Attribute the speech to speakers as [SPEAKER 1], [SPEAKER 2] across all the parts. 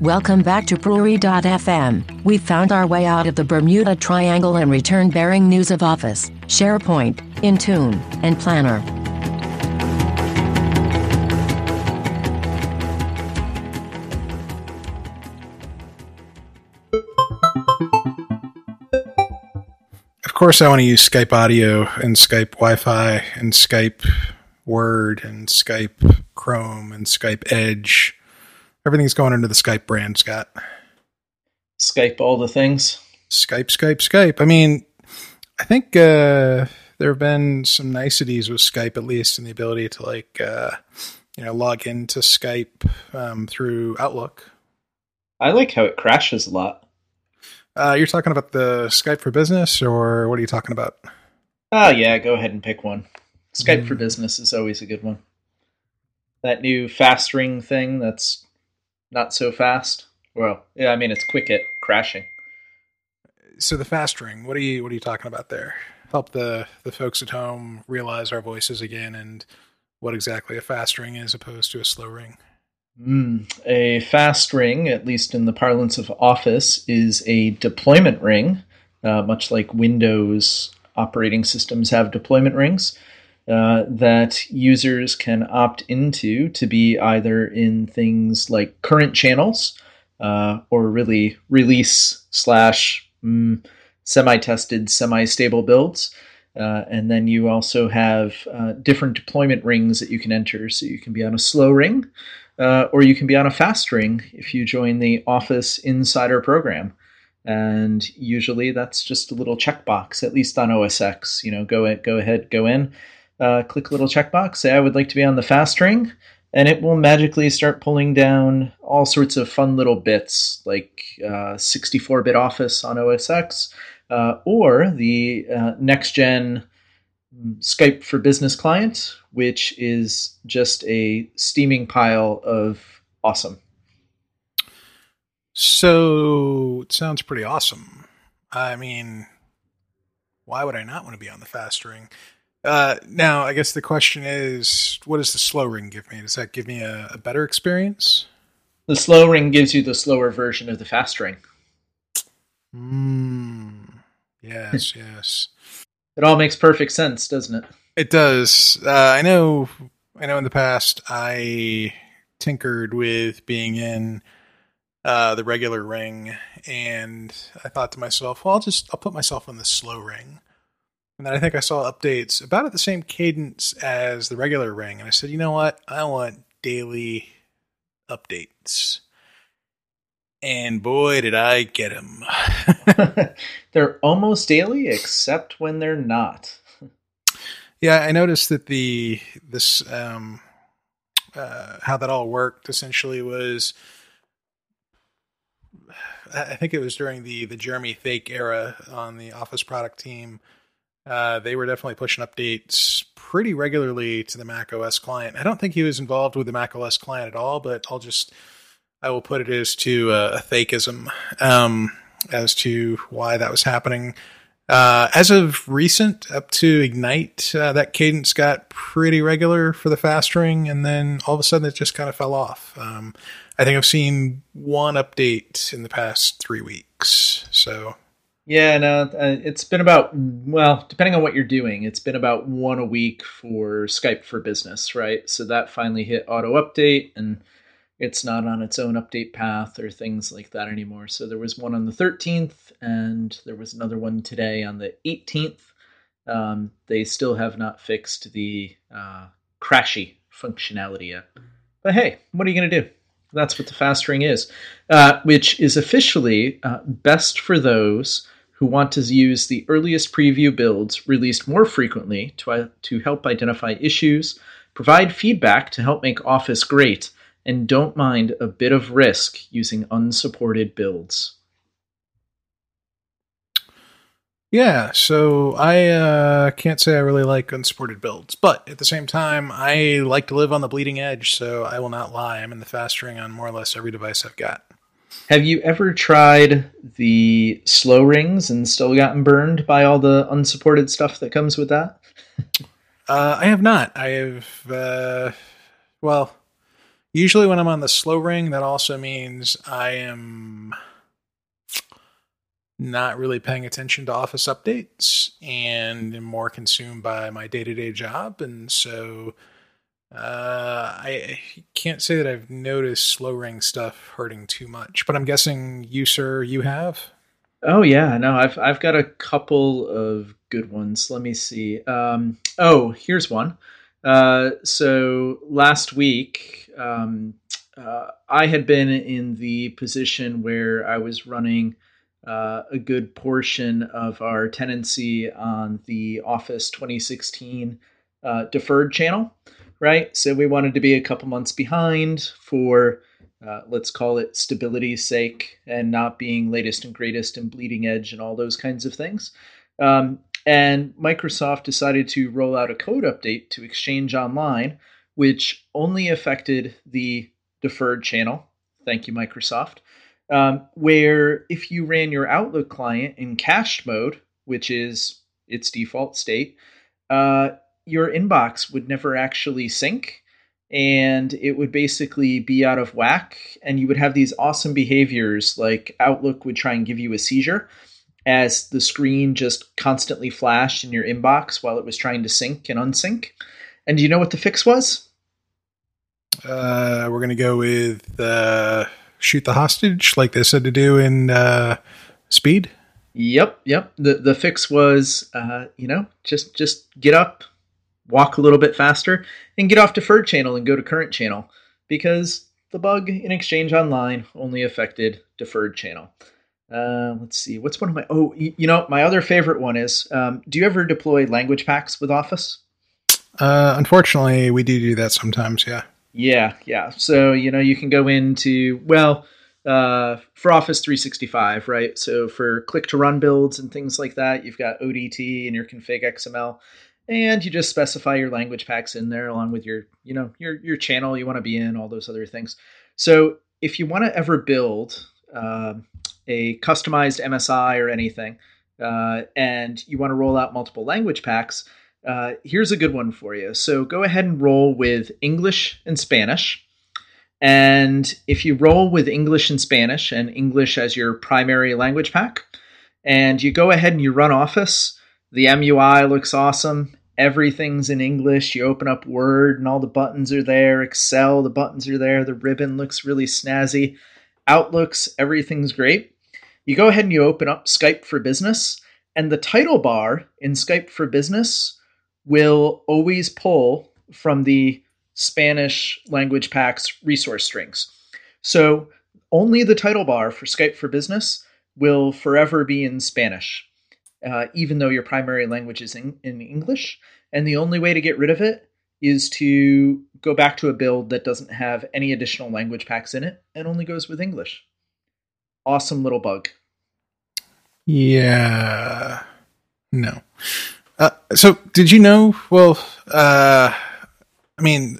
[SPEAKER 1] Welcome back to Brewery.fm. We found our way out of the Bermuda Triangle and returned bearing news of Office, SharePoint, Intune, and Planner.
[SPEAKER 2] Of course, I want to use Skype audio and Skype Wi Fi and Skype Word and Skype Chrome and Skype Edge. Everything's going under the Skype brand, Scott.
[SPEAKER 3] Skype all the things.
[SPEAKER 2] Skype, Skype, Skype. I mean, I think uh, there have been some niceties with Skype, at least in the ability to like, uh, you know, log into Skype um, through Outlook.
[SPEAKER 3] I like how it crashes a lot.
[SPEAKER 2] Uh, you're talking about the Skype for Business, or what are you talking about?
[SPEAKER 3] Ah, yeah, go ahead and pick one. Skype
[SPEAKER 2] Mm.
[SPEAKER 3] for Business is always a good one. That new fast ring thing that's not so fast. Well, yeah, I mean it's quick at crashing.
[SPEAKER 2] So the fast ring. What are you What are you talking about there? Help the the folks at home realize our voices again and what exactly a fast ring is opposed to a slow ring.
[SPEAKER 3] Mm, a fast ring, at least in the parlance of Office, is a deployment ring, uh, much like Windows operating systems have deployment rings. Uh, that users can opt into to be either in things like current channels uh, or really release slash mm, semi-tested, semi-stable builds. Uh, and then you also have uh, different deployment rings that you can enter. So you can be on a slow ring, uh, or you can be on a fast ring if you join the Office Insider program. And usually that's just a little checkbox, at least on OS X. You know, go go ahead, go in, uh, click a little checkbox, say I would like to be on the fast ring, and it will magically start pulling down all sorts of fun little bits like 64-bit Office on OS X, uh, or the uh, next gen Skype for Business client, which is just a steaming pile of awesome.
[SPEAKER 2] So it sounds pretty awesome. I mean, why would I not want to be on the fast ring? Uh, now, I guess the question is, what does the slow ring give me? Does that give me a, a better experience?
[SPEAKER 3] The slow ring gives you the slower version of the fast ring.
[SPEAKER 2] Hmm. Yes, yes.
[SPEAKER 3] It all makes perfect sense, doesn't it?
[SPEAKER 2] It does. Uh, I know. I know. In the past, I tinkered with being in uh, the regular ring, and I thought to myself, "Well, I'll just I'll put myself on the slow ring." And then I think I saw updates about at the same cadence as the regular ring, and I said, "You know what? I want daily updates." And boy, did I get them!
[SPEAKER 3] they're almost daily, except when they're not.
[SPEAKER 2] Yeah, I noticed that the this um, uh, how that all worked essentially was. I think it was during the the Jeremy Fake era on the Office product team. Uh, they were definitely pushing updates pretty regularly to the Mac OS client. I don't think he was involved with the Mac OS client at all, but I'll just I will put it as to uh, a fakeism um, as to why that was happening. Uh, as of recent, up to Ignite, uh, that cadence got pretty regular for the fast ring, and then all of a sudden it just kind of fell off. Um, I think I've seen one update in the past three weeks. So,
[SPEAKER 3] Yeah, no, uh, it's been about, well, depending on what you're doing, it's been about one a week for Skype for Business, right? So that finally hit auto update and it's not on its own update path or things like that anymore. So there was one on the 13th and there was another one today on the 18th. Um, they still have not fixed the uh, crashy functionality yet. But hey, what are you going to do? That's what the fast ring is, uh, which is officially uh, best for those who want to use the earliest preview builds released more frequently to, uh, to help identify issues, provide feedback to help make Office great, and don't mind a bit of risk using unsupported builds.
[SPEAKER 2] yeah, so I uh, can't say I really like unsupported builds, but at the same time, I like to live on the bleeding edge, so I will not lie. I'm in the fast ring on more or less every device I've got.
[SPEAKER 3] Have you ever tried the slow rings and still gotten burned by all the unsupported stuff that comes with that?
[SPEAKER 2] Uh, I have not. I have, uh, well, Usually, when I'm on the slow ring, that also means I am not really paying attention to office updates and am more consumed by my day to day job. And so uh, I can't say that I've noticed slow ring stuff hurting too much, but I'm guessing you, sir, you have.
[SPEAKER 3] Oh yeah, no, I've I've got a couple of good ones. Let me see. Um, oh, here's one. Uh, so last week, um, uh, I had been in the position where I was running uh, a good portion of our tenancy on the Office 2016 uh, deferred channel, right? So we wanted to be a couple months behind for, uh, let's call it stability's sake and not being latest and greatest and bleeding edge and all those kinds of things. Um, and Microsoft decided to roll out a code update to Exchange Online, which only affected the deferred channel. Thank you, Microsoft. Um, where if you ran your Outlook client in cached mode, which is its default state, uh, your inbox would never actually sync and it would basically be out of whack. And you would have these awesome behaviors like Outlook would try and give you a seizure as the screen just constantly flashed in your inbox while it was trying to sync and unsync. And do you know what the fix was?
[SPEAKER 2] Uh, we're going to go with uh, shoot the hostage, like they said to do in uh, Speed.
[SPEAKER 3] Yep, yep. The the fix was, uh, you know, just just get up, walk a little bit faster, and get off deferred channel and go to current channel because the bug in Exchange Online only affected deferred channel. Uh, let's see. What's one of my? Oh, you know, my other favorite one is. Um, do you ever deploy language packs with Office?
[SPEAKER 2] Uh, unfortunately, we do do that sometimes. Yeah.
[SPEAKER 3] Yeah, yeah. So you know, you can go into well uh, for Office 365, right? So for click to run builds and things like that, you've got ODT and your config XML, and you just specify your language packs in there along with your you know your your channel you want to be in, all those other things. So if you want to ever build uh, a customized MSI or anything, uh, and you want to roll out multiple language packs, uh, here's a good one for you. So go ahead and roll with English and Spanish. And if you roll with English and Spanish, and English as your primary language pack, and you go ahead and you run Office, the MUI looks awesome. Everything's in English. You open up Word and all the buttons are there. Excel, the buttons are there. The ribbon looks really snazzy. Outlooks, everything's great. You go ahead and you open up Skype for Business, and the title bar in Skype for Business will always pull from the Spanish language pack's resource strings. So only the title bar for Skype for Business will forever be in Spanish, uh, even though your primary language is in, in English. And the only way to get rid of it is to go back to a build that doesn't have any additional language packs in it and only goes with English. Awesome little bug.
[SPEAKER 2] Yeah. No. Uh, so did you know? Well, uh, I mean,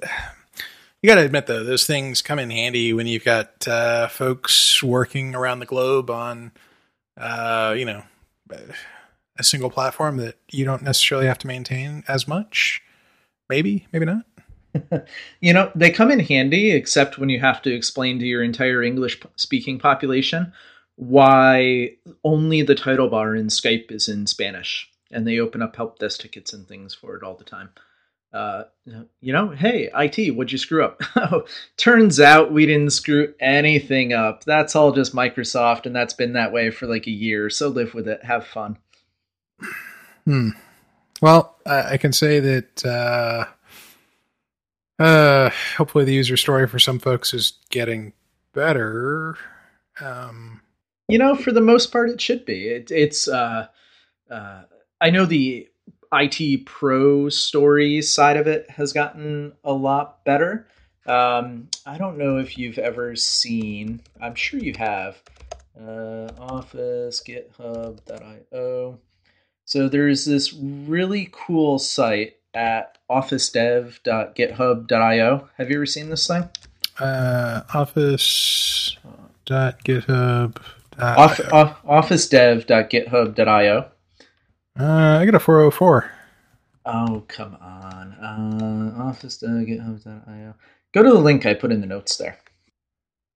[SPEAKER 2] you got to admit though, those things come in handy when you've got uh, folks working around the globe on, uh, you know, a single platform that you don't necessarily have to maintain as much. Maybe, maybe not.
[SPEAKER 3] you know, they come in handy, except when you have to explain to your entire English speaking population why only the title bar in Skype is in Spanish. And they open up help desk tickets and things for it all the time. Uh, you know, hey, IT, what'd you screw up? oh, turns out we didn't screw anything up. That's all just Microsoft, and that's been that way for like a year. So live with it. Have fun.
[SPEAKER 2] Hmm. Well, I can say that uh, uh, hopefully the user story for some folks is getting better. Um,
[SPEAKER 3] you know, for the most part, it should be. It, it's. Uh, uh, I know the IT pro story side of it has gotten a lot better. Um, I don't know if you've ever seen. I'm sure you have. Uh, Office GitHub.io. So there's this really cool site at officedev.github.io. Have you ever seen this thing?
[SPEAKER 2] Uh, office.github.
[SPEAKER 3] Off, off, officedev.github.io.
[SPEAKER 2] Uh, I got a 404.
[SPEAKER 3] Oh, come on. Uh, office uh, Go to the link I put in the notes there.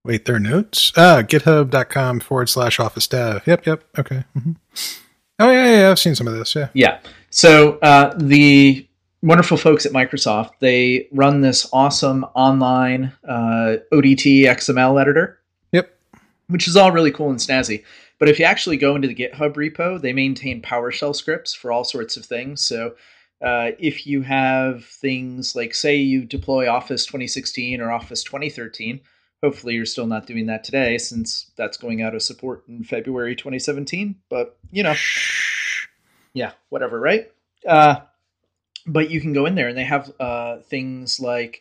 [SPEAKER 2] Wait, there are notes? Ah, github.com forward slash office dev. Yep, yep. Okay. Mm-hmm. Oh, yeah, yeah, I've seen some of this. Yeah.
[SPEAKER 3] Yeah. So uh, the wonderful folks at Microsoft, they run this awesome online uh, ODT XML editor.
[SPEAKER 2] Yep.
[SPEAKER 3] Which is all really cool and snazzy. But if you actually go into the GitHub repo, they maintain PowerShell scripts for all sorts of things. So uh, if you have things like, say, you deploy Office 2016 or Office 2013, hopefully you're still not doing that today since that's going out of support in February 2017. But, you know, yeah, whatever, right? Uh, but you can go in there and they have uh, things like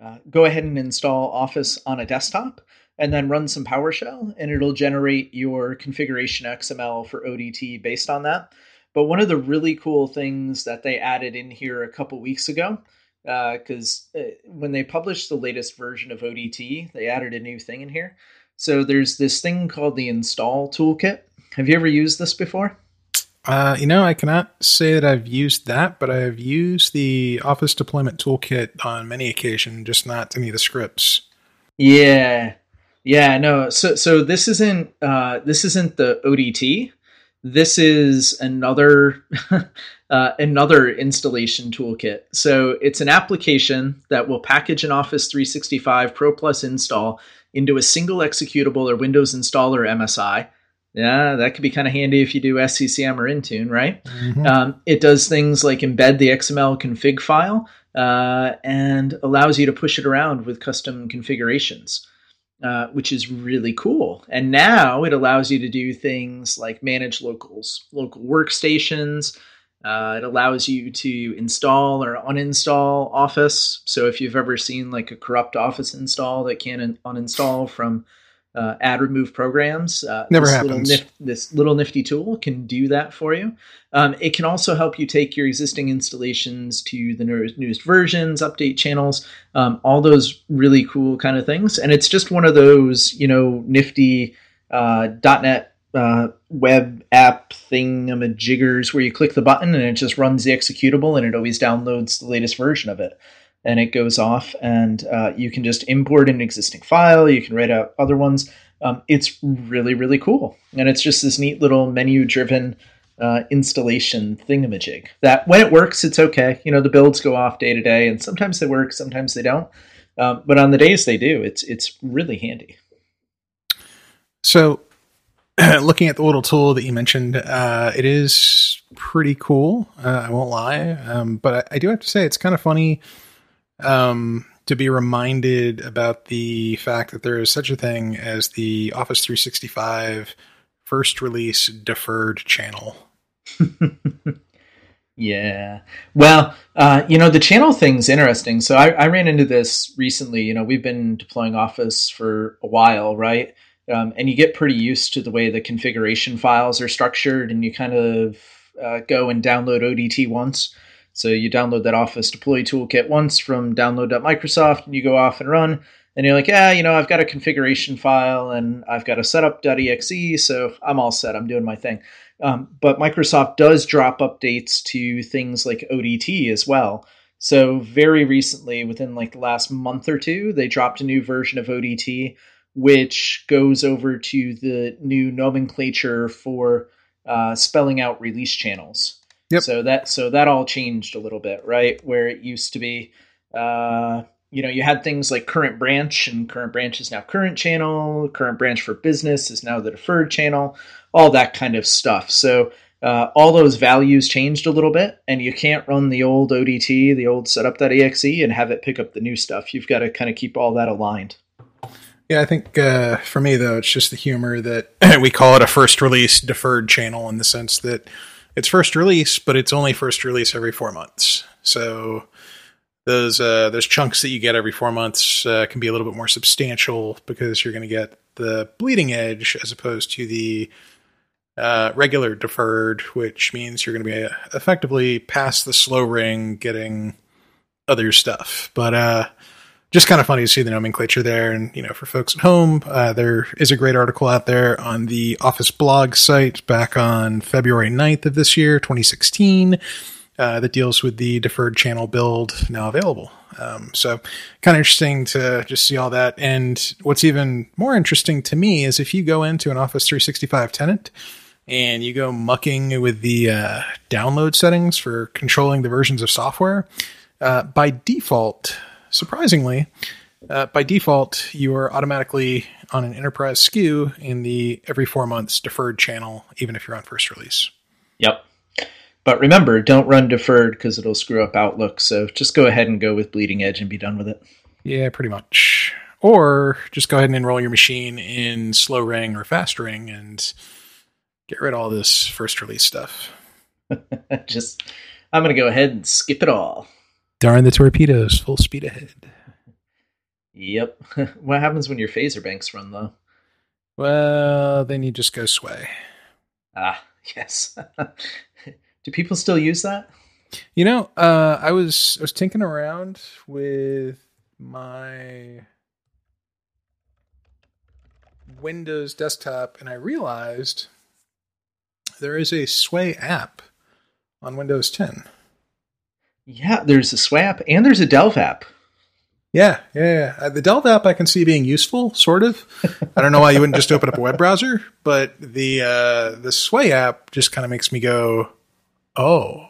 [SPEAKER 3] uh, go ahead and install Office on a desktop and then run some PowerShell, and it'll generate your configuration XML for ODT based on that. But one of the really cool things that they added in here a couple weeks ago, because uh, uh, when they published the latest version of ODT, they added a new thing in here. So there's this thing called the install toolkit. Have you ever used this before?
[SPEAKER 2] Uh, you know, I cannot say that I've used that, but I have used the Office Deployment Toolkit on many occasions, just not any of the scripts.
[SPEAKER 3] Yeah, yeah, no. So, so this isn't uh, this isn't the ODT. This is another uh, another installation toolkit. So it's an application that will package an Office 365 Pro Plus install into a single executable or Windows installer MSI yeah, that could be kind of handy if you do SCCM or Intune, right? Mm-hmm. Um, it does things like embed the XML config file uh, and allows you to push it around with custom configurations, uh, which is really cool. And now it allows you to do things like manage locals, local workstations. Uh, it allows you to install or uninstall Office. So if you've ever seen like a corrupt Office install that can uninstall from uh, add remove programs. Uh,
[SPEAKER 2] Never this happens.
[SPEAKER 3] Little nif- this little nifty tool can do that for you. Um, it can also help you take your existing installations to the newest versions, update channels, um, all those really cool kind of things. And it's just one of those, you know, nifty uh, .NET uh, web app thingamajiggers where you click the button and it just runs the executable and it always downloads the latest version of it. And it goes off and uh, you can just import an existing file you can write out other ones. Um, it's really really cool. And it's just this neat little menu driven uh, installation thingamajig that when it works it's okay. You know the builds go off day to day and sometimes they work sometimes they don't. Um, but on the days they do it's it's really handy.
[SPEAKER 2] So looking at the little tool that you mentioned uh, it is pretty cool uh, i won't lie um, but I, I do have to say it's kind of funny um, to be reminded about the fact that there is such a thing as the Office 365 first release deferred channel.
[SPEAKER 3] yeah. Well, uh, you know, the channel thing's interesting. So I, I, ran into this recently. You know, we've been deploying Office for a while, right? Um, and you get pretty used to the way the configuration files are structured, and you kind of uh, go and download ODT once so you download that Office Deploy Toolkit once from download.microsoft and you go off and run. And you're like, yeah, you know, I've got a configuration file and I've got a setup.exe, so I'm all set. I'm doing my thing. Um, but Microsoft does drop updates to things like ODT as well. So very recently, within like the last month or two, they dropped a new version of ODT, which goes over to the new nomenclature for uh, spelling out release channels. Yep. So that so that all changed a little bit, right? Where it used to be, uh, you know, you had things like current branch, and current branch is now current channel. Current branch for business is now the deferred channel. All that kind of stuff. So uh, all those values changed a little bit, and you can't run the old ODT, the old setup.exe, and have it pick up the new stuff. You've got to kind of keep all that aligned.
[SPEAKER 2] Yeah, I think uh, for me though, it's just the humor that we call it a first release deferred channel in the sense that it's first release, but it's only first release every four months. So those uh, those chunks that you get every four months uh, can be a little bit more substantial because you're going to get the bleeding edge as opposed to the uh, regular deferred, which means you're going to be uh, effectively past the slow ring, getting other stuff. But uh, just kind of funny to see the nomenclature there. And, you know, for folks at home, uh, there is a great article out there on the Office blog site back on February 9th of this year, 2016. uh, that deals with the deferred channel build now available. Um, so kind of interesting to just see all that. And what's even more interesting to me is if you go into an Office 365 tenant and you go mucking with the uh, download settings for controlling the versions of software, uh, by default, surprisingly, uh, by default, you are automatically on an enterprise SKU in the every four months deferred channel, even if you're on first release.
[SPEAKER 3] Yep. But remember, don't run deferred because it'll screw up Outlook. So just go ahead and go with Bleeding Edge and be done with it.
[SPEAKER 2] Yeah, pretty much. Or just go ahead and enroll your machine in slow ring or fast ring and get rid of all this first release stuff.
[SPEAKER 3] just, I'm going to go ahead and skip it all.
[SPEAKER 2] Darn the torpedoes, full speed ahead.
[SPEAKER 3] Yep. what happens when your phaser banks run low?
[SPEAKER 2] Well, then you just go sway.
[SPEAKER 3] Ah, yes. Do people still use that?
[SPEAKER 2] You know, uh, I was I was tinkering around with my Windows desktop, and I realized there is a Sway app on Windows 10.
[SPEAKER 3] Yeah, there's a Sway app and there's a Delve app.
[SPEAKER 2] Yeah, yeah, yeah. Uh, the Delve app I can see being useful, sort of. I don't know why you wouldn't just open up a web browser, but the uh, the Sway app just kind of makes me go, Oh.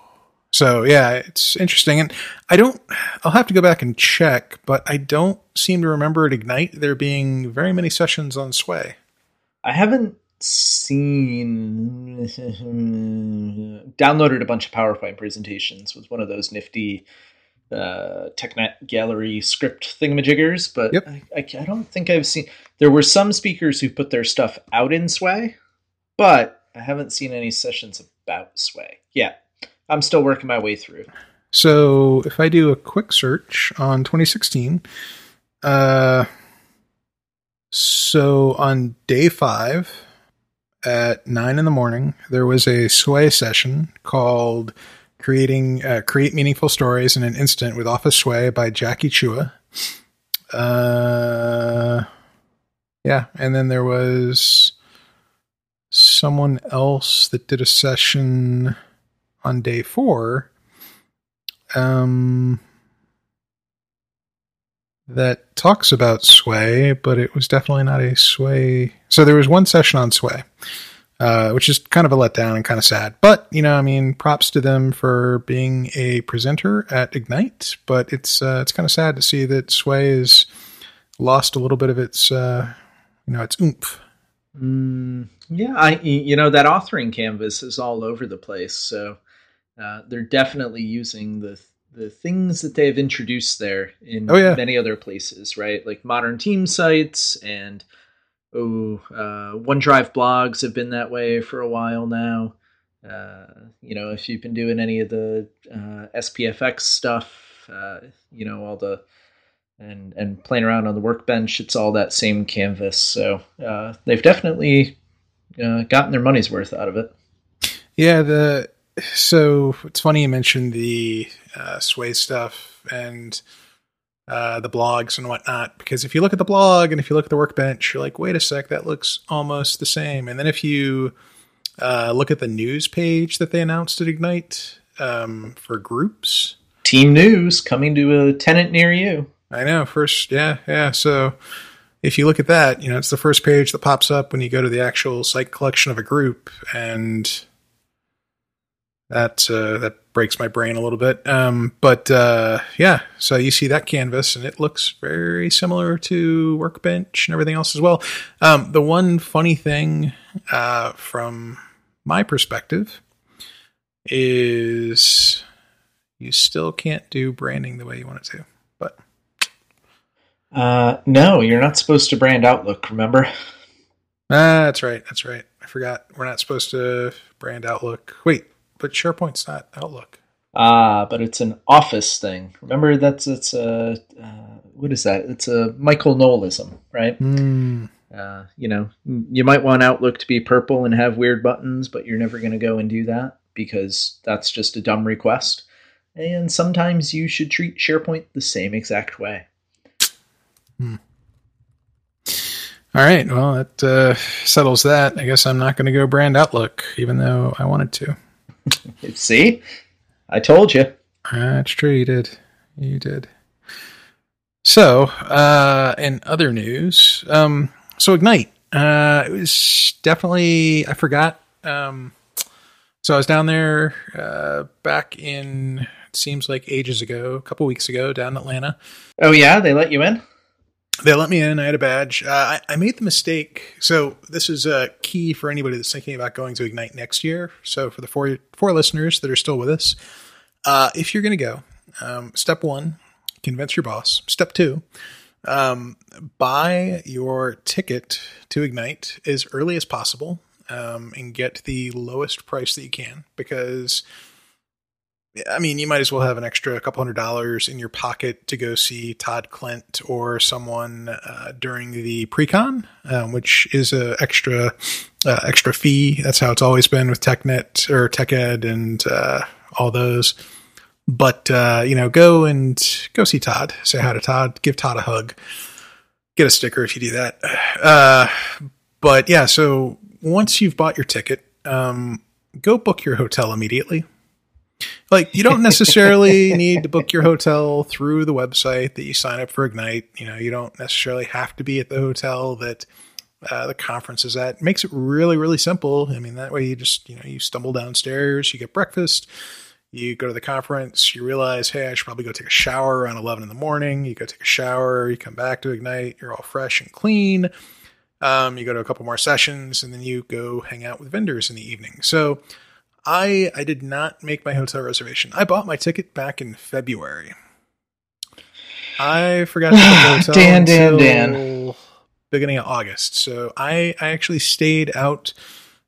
[SPEAKER 2] So yeah, it's interesting. And I don't, I'll have to go back and check, but I don't seem to remember at Ignite there being very many sessions on Sway.
[SPEAKER 3] I haven't seen, downloaded a bunch of PowerPoint presentations with one of those nifty uh, TechNet gallery script thingamajiggers, but yep. I, I, I don't think I've seen, there were some speakers who put their stuff out in Sway, but I haven't seen any sessions about Sway. Yeah, I'm still working my way through.
[SPEAKER 2] So if I do a quick search on 2016, uh, so on day five at nine in the morning, there was a Sway session called "Creating uh, Create Meaningful Stories in an Instant with Office Sway" by Jackie Chua. Uh, yeah, and then there was someone else that did a session on day four um, that talks about sway, but it was definitely not a sway. So there was one session on sway, uh, which is kind of a letdown and kind of sad. But you know, I mean, props to them for being a presenter at Ignite. But it's uh, it's kind of sad to see that sway has lost a little bit of its uh, you know its oomph.
[SPEAKER 3] Mm, yeah, I you know that authoring canvas is all over the place. So uh, they're definitely using the the things that they have introduced there in oh, yeah. many other places, right? Like modern team sites and oh, uh, OneDrive blogs have been that way for a while now. Uh, you know, if you've been doing any of the uh, SPFX stuff, uh, you know, all the and and playing around on the workbench, it's all that same canvas. So uh, they've definitely uh, gotten their money's worth out of it.
[SPEAKER 2] Yeah, the so it's funny you mentioned the uh, Sway stuff and uh, the blogs and whatnot, because if you look at the blog and if you look at the workbench, you're like, wait a sec, that looks almost the same. And then if you uh, look at the news page that they announced at Ignite um, for groups,
[SPEAKER 3] team news coming to a tenant near you.
[SPEAKER 2] I know. First, yeah, yeah. So if you look at that, you know, it's the first page that pops up when you go to the actual site collection of a group, and that uh, that breaks my brain a little bit. Um, but uh, yeah, so you see that canvas, and it looks very similar to Workbench and everything else as well. Um, the one funny thing uh, from my perspective is you still can't do branding the way you want it to. But
[SPEAKER 3] uh, no, you're not supposed to brand Outlook. Remember?
[SPEAKER 2] Ah, that's right. That's right. I forgot. We're not supposed to brand Outlook. Wait, but SharePoint's not Outlook.
[SPEAKER 3] Ah, but it's an Office thing. Remember, that's it's a uh, what is that? It's a Michael Knowlism, right?
[SPEAKER 2] Mm.
[SPEAKER 3] Uh, you know, you might want Outlook to be purple and have weird buttons, but you're never going to go and do that because that's just a dumb request. And sometimes you should treat SharePoint the same exact way.
[SPEAKER 2] Hmm. All right. Well, that uh, settles that. I guess I'm not going to go brand Outlook, even though I wanted to.
[SPEAKER 3] See? I told you.
[SPEAKER 2] That's true. You did. You did. So, uh, in other news, um, so Ignite, uh, it was definitely, I forgot. Um, so I was down there, uh, back in, it seems like ages ago, a couple weeks ago down in Atlanta.
[SPEAKER 3] Oh, yeah? They let you in?
[SPEAKER 2] They let me in. I had a badge. Uh, I, I, made the mistake. So this is a key for anybody that's thinking about going to Ignite next year. So for the four four listeners that are still with us, uh, if you're going to go, um, step one, convince your boss. Step two, um, buy your ticket to Ignite as early as possible um, and get the lowest price that you can because I mean, you might as well have an extra couple hundred dollars in your pocket to go see Todd Klindt or someone uh, during the pre-con, um, which is a extra uh, extra fee. That's how it's always been with TechNet or TechEd and uh, all those. But uh, you know, go and go see Todd. Say hi to Todd. Give Todd a hug. Get a sticker if you do that. Uh, but yeah, so once you've bought your ticket, um, go book your hotel immediately like you don't necessarily need to book your hotel through the website that you sign up for Ignite. You know, you don't necessarily have to be at the hotel that uh, the conference is at. Makes it really, really simple. I mean, that way you just, you know, you stumble downstairs, you get breakfast, you go to the conference, you realize, hey, I should probably go take a shower around 11 in the morning. You go take a shower, you come back to Ignite, you're all fresh and clean. Um, you go to a couple more sessions, and then you go hang out with vendors in the evening. So, I I did not make my hotel reservation. I bought my ticket back in February. I forgot to book the hotel
[SPEAKER 3] Dan, Dan, Dan.
[SPEAKER 2] beginning of August. So I I actually stayed out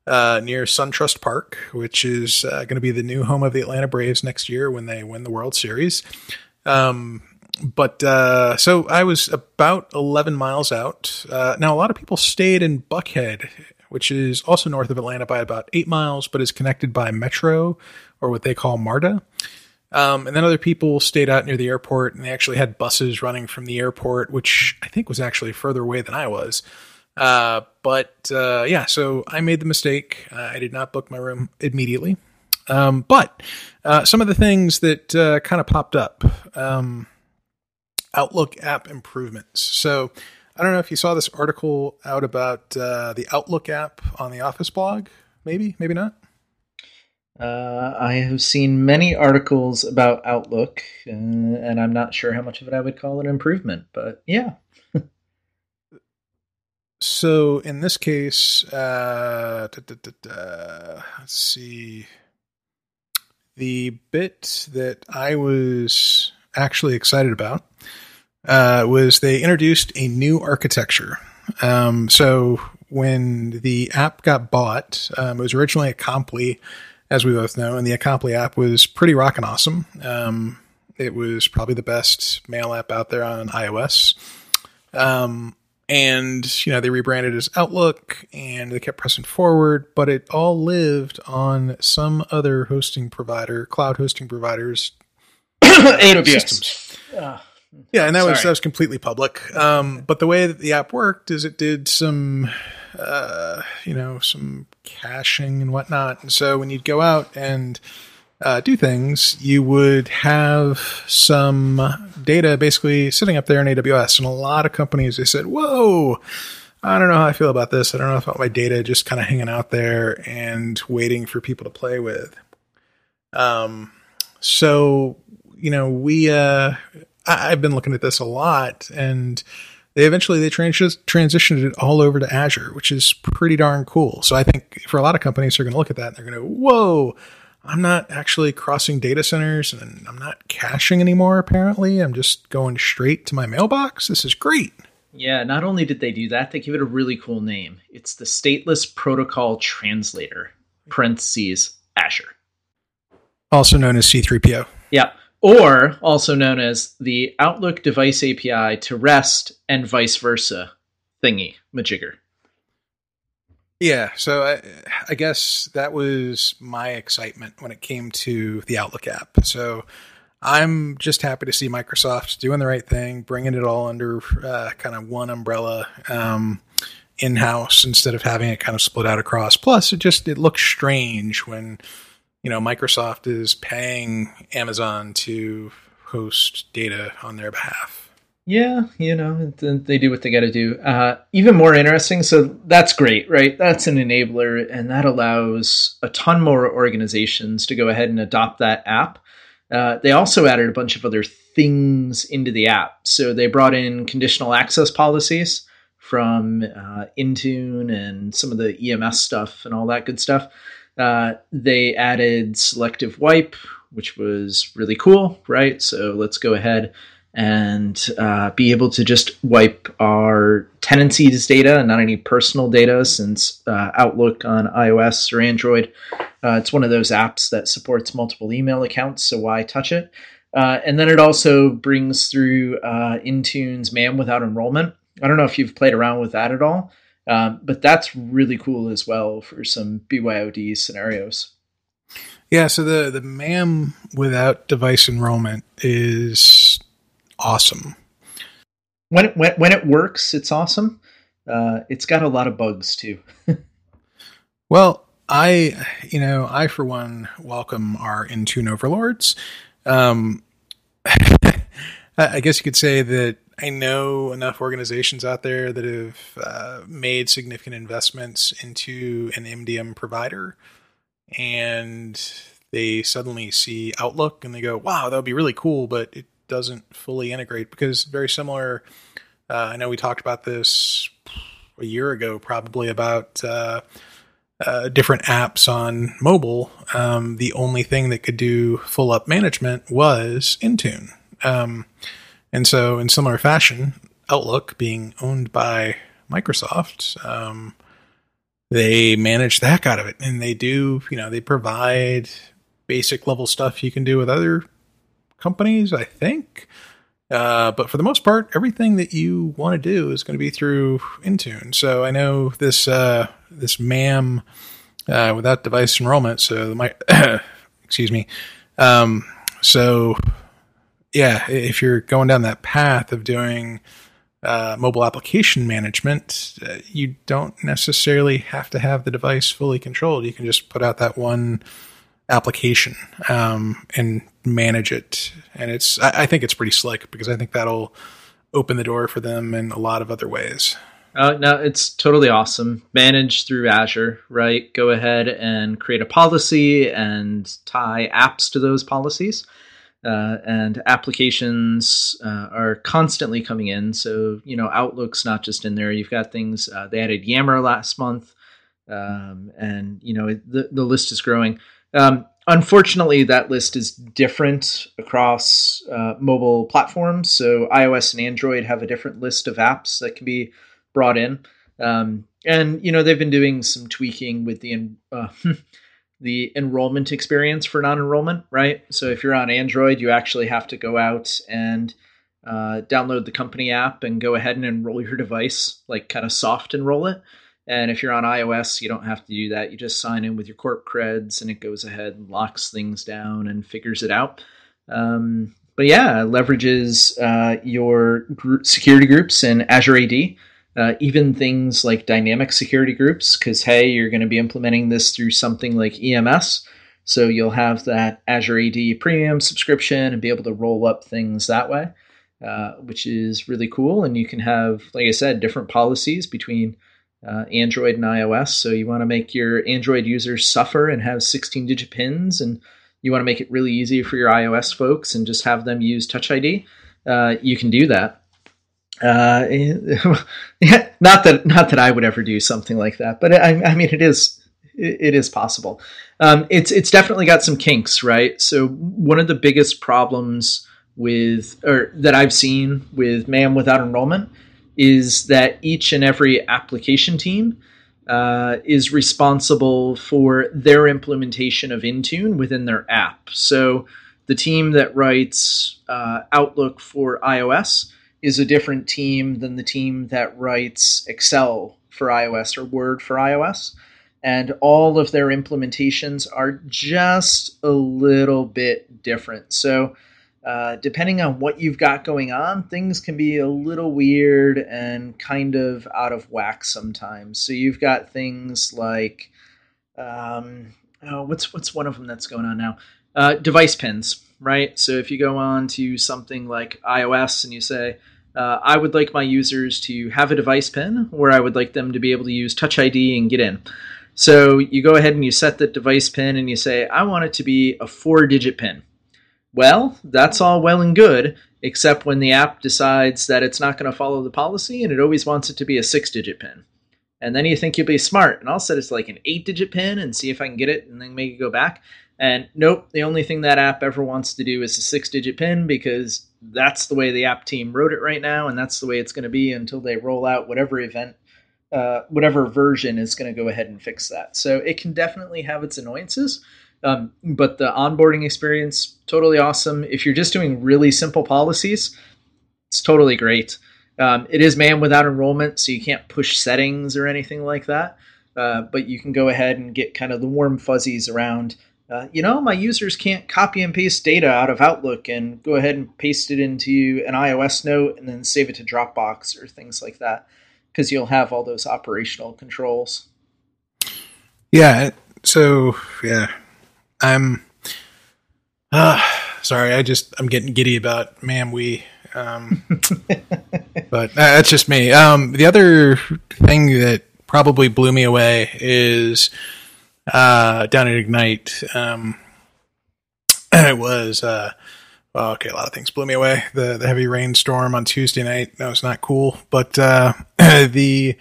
[SPEAKER 2] uh, near SunTrust Park, which is uh, going to be the new home of the Atlanta Braves next year when they win the World Series. Um, but uh, so I was about 11 miles out. Uh, now, a lot of people stayed in Buckhead which is also north of Atlanta by about eight miles, but is connected by Metro or what they call MARTA. Um, and then other people stayed out near the airport and they actually had buses running from the airport, which I think was actually further away than I was. Uh, but uh, yeah, so I made the mistake. Uh, I did not book my room immediately. Um, but uh, some of the things that uh, kind of popped up um, Outlook app improvements. So I don't know if you saw this article out about uh, the Outlook app on the Office blog. Maybe, maybe not.
[SPEAKER 3] Uh, I have seen many articles about Outlook, uh, and I'm not sure how much of it I would call an improvement, but yeah.
[SPEAKER 2] so in this case, uh, da, da, da, let's see. The bit that I was actually excited about uh, was they introduced a new architecture. Um, so when the app got bought, um, it was originally Acompli, as we both know, and the Acompli app was pretty rockin' awesome. Um, it was probably the best mail app out there on iOS. Um, and you know they rebranded as Outlook, and they kept pressing forward, but it all lived on some other hosting provider, cloud hosting providers,
[SPEAKER 3] AWS. Uh,
[SPEAKER 2] yeah, and that Sorry. was that was completely public. Um, but the way that the app worked is it did some, uh, you know, some caching and whatnot. And so when you'd go out and uh, do things, you would have some data basically sitting up there in AWS. And a lot of companies they said, "Whoa." I don't know how I feel about this. I don't know about my data just kind of hanging out there and waiting for people to play with. Um, so you know, we uh, I, have been looking at this a lot, and they eventually they trans- transitioned it all over to Azure, which is pretty darn cool. So I think for a lot of companies, they're going to look at that and they're going to, whoa, I'm not actually crossing data centers and I'm not caching anymore. Apparently, I'm just going straight to my mailbox. This is great.
[SPEAKER 3] Yeah, not only did they do that, they give it a really cool name. It's the Stateless Protocol Translator, parentheses, Azure.
[SPEAKER 2] Also known as C3PO.
[SPEAKER 3] Yeah or also known as the Outlook Device API to REST and vice versa thingy majigger.
[SPEAKER 2] Yeah, so I, I, guess that was my excitement when it came to the Outlook app. So I'm just happy to see Microsoft doing the right thing, bringing it all under uh, kind of one umbrella um, in house instead of having it kind of split out across. Plus, it just it looks strange when you know, Microsoft is paying Amazon to host data on their behalf.
[SPEAKER 3] Yeah, you know, they do what they got to do. Uh, even more interesting. So that's great, right? That's an enabler, and that allows a ton more organizations to go ahead and adopt that app. Uh, they also added a bunch of other things into the app. So they brought in conditional access policies from uh, Intune and some of the EMS stuff and all that good stuff. Uh, they added selective wipe, which was really cool, right? So let's go ahead and uh, be able to just wipe our tenancies data and not any personal data since uh, Outlook on iOS or Android. Uh, it's one of those apps that supports multiple email accounts, so why touch it? Uh, and then it also brings through uh, Intune's MAM without enrollment. I don't know if you've played around with that at all, um, but that's really cool as well for some BYOD scenarios.
[SPEAKER 2] Yeah, so the the MAM without device enrollment is awesome.
[SPEAKER 3] When it, when, when it works, it's awesome. Uh, it's got a lot of bugs too.
[SPEAKER 2] well, I, you know, I for one welcome our Intune overlords. Um, I guess you could say that I know enough organizations out there that have uh, made significant investments into an MDM provider, and they suddenly see Outlook and they go, "Wow, that would be really cool," but it doesn't fully integrate because very similar. Uh, I know we talked about this a year ago, probably about uh, uh, different apps on mobile. Um, the only thing that could do full up management was Intune. Um, and so, in similar fashion, Outlook being owned by Microsoft, um, they manage the heck out of it. And they do, you know, they provide basic level stuff you can do with other companies, I think. Uh, but for the most part, everything that you want to do is going to be through Intune. So I know this uh, this MAM uh, without device enrollment. So my excuse me. Um, so yeah, if you're going down that path of doing uh, mobile application management, uh, you don't necessarily have to have the device fully controlled. You can just put out that one application um, and manage it. And it's I, I, think it's pretty slick because I think that'll open the door for them in a lot of other ways.
[SPEAKER 3] Uh, no, it's totally awesome. Manage through Azure, right? Go ahead and create a policy and tie apps to those policies. Uh, and applications uh, are constantly coming in. So, you know, Outlook's not just in there. You've got things, uh, they added Yammer last month. Um, and, you know, the, the list is growing. Um, unfortunately, that list is different across uh, mobile platforms. So iOS and Android have a different list of apps that can be brought in. Um, and you know they've been doing some tweaking with the uh, the enrollment experience for non-enrollment, right? So if you're on Android, you actually have to go out and uh, download the company app and go ahead and enroll your device, like kind of soft enroll it. And if you're on iOS, you don't have to do that. You just sign in with your corp creds and it goes ahead and locks things down and figures it out. Um, but yeah, leverages uh, your group security groups in Azure AD, uh, even things like dynamic security groups, because hey, you're going to be implementing this through something like EMS. So you'll have that Azure AD premium subscription and be able to roll up things that way, uh, which is really cool. And you can have, like I said, different policies between uh, Android and iOS. So you want to make your Android users suffer and have 16 digit pins, and you want to make it really easy for your iOS folks and just have them use Touch ID. Uh, you can do that. Uh, yeah, not that not that I would ever do something like that, but I, I mean it is it is possible. Um, it's it's definitely got some kinks, right? So one of the biggest problems with or that I've seen with MAM without enrollment is that each and every application team uh, is responsible for their implementation of Intune within their app. So the team that writes uh, Outlook for iOS is a different team than the team that writes Excel for iOS or Word for iOS. And all of their implementations are just a little bit different. So uh, depending on what you've got going on, things can be a little weird and kind of out of whack sometimes. So you've got things like, um, oh, what's what's one of them that's going on now? Uh, device pins, right? So if you go on to something like iOS and you say, uh, I would like my users to have a device pin, where I would like them to be able to use Touch ID and get in. So you go ahead and you set the device pin and you say, I want it to be a four digit pin. Well, that's all well and good, except when the app decides that it's not going to follow the policy and it always wants it to be a six digit pin. And then you think you'll be smart, and I'll set it to like an eight digit pin and see if I can get it and then make it go back. And nope, the only thing that app ever wants to do is a six digit pin because that's the way the app team wrote it right now, and that's the way it's going to be until they roll out whatever event, uh, whatever version is going to go ahead and fix that. So it can definitely have its annoyances. Um, but the onboarding experience, totally awesome. If you're just doing really simple policies, it's totally great. Um, it is MAM without enrollment, so you can't push settings or anything like that. Uh, but you can go ahead and get kind of the warm fuzzies around. Uh, you know, my users can't copy and paste data out of Outlook and go ahead and paste it into an iOS note and then save it to Dropbox or things like that, because you'll have all those operational controls.
[SPEAKER 2] Yeah. So yeah, I'm. Uh, sorry, I just I'm getting giddy about MAM-We. Um, but uh, that's just me. Um, the other thing that probably blew me away is uh, down at Ignite. Um, it was uh, well, okay. A lot of things blew me away. The the heavy rainstorm on Tuesday night that was not cool. But uh, the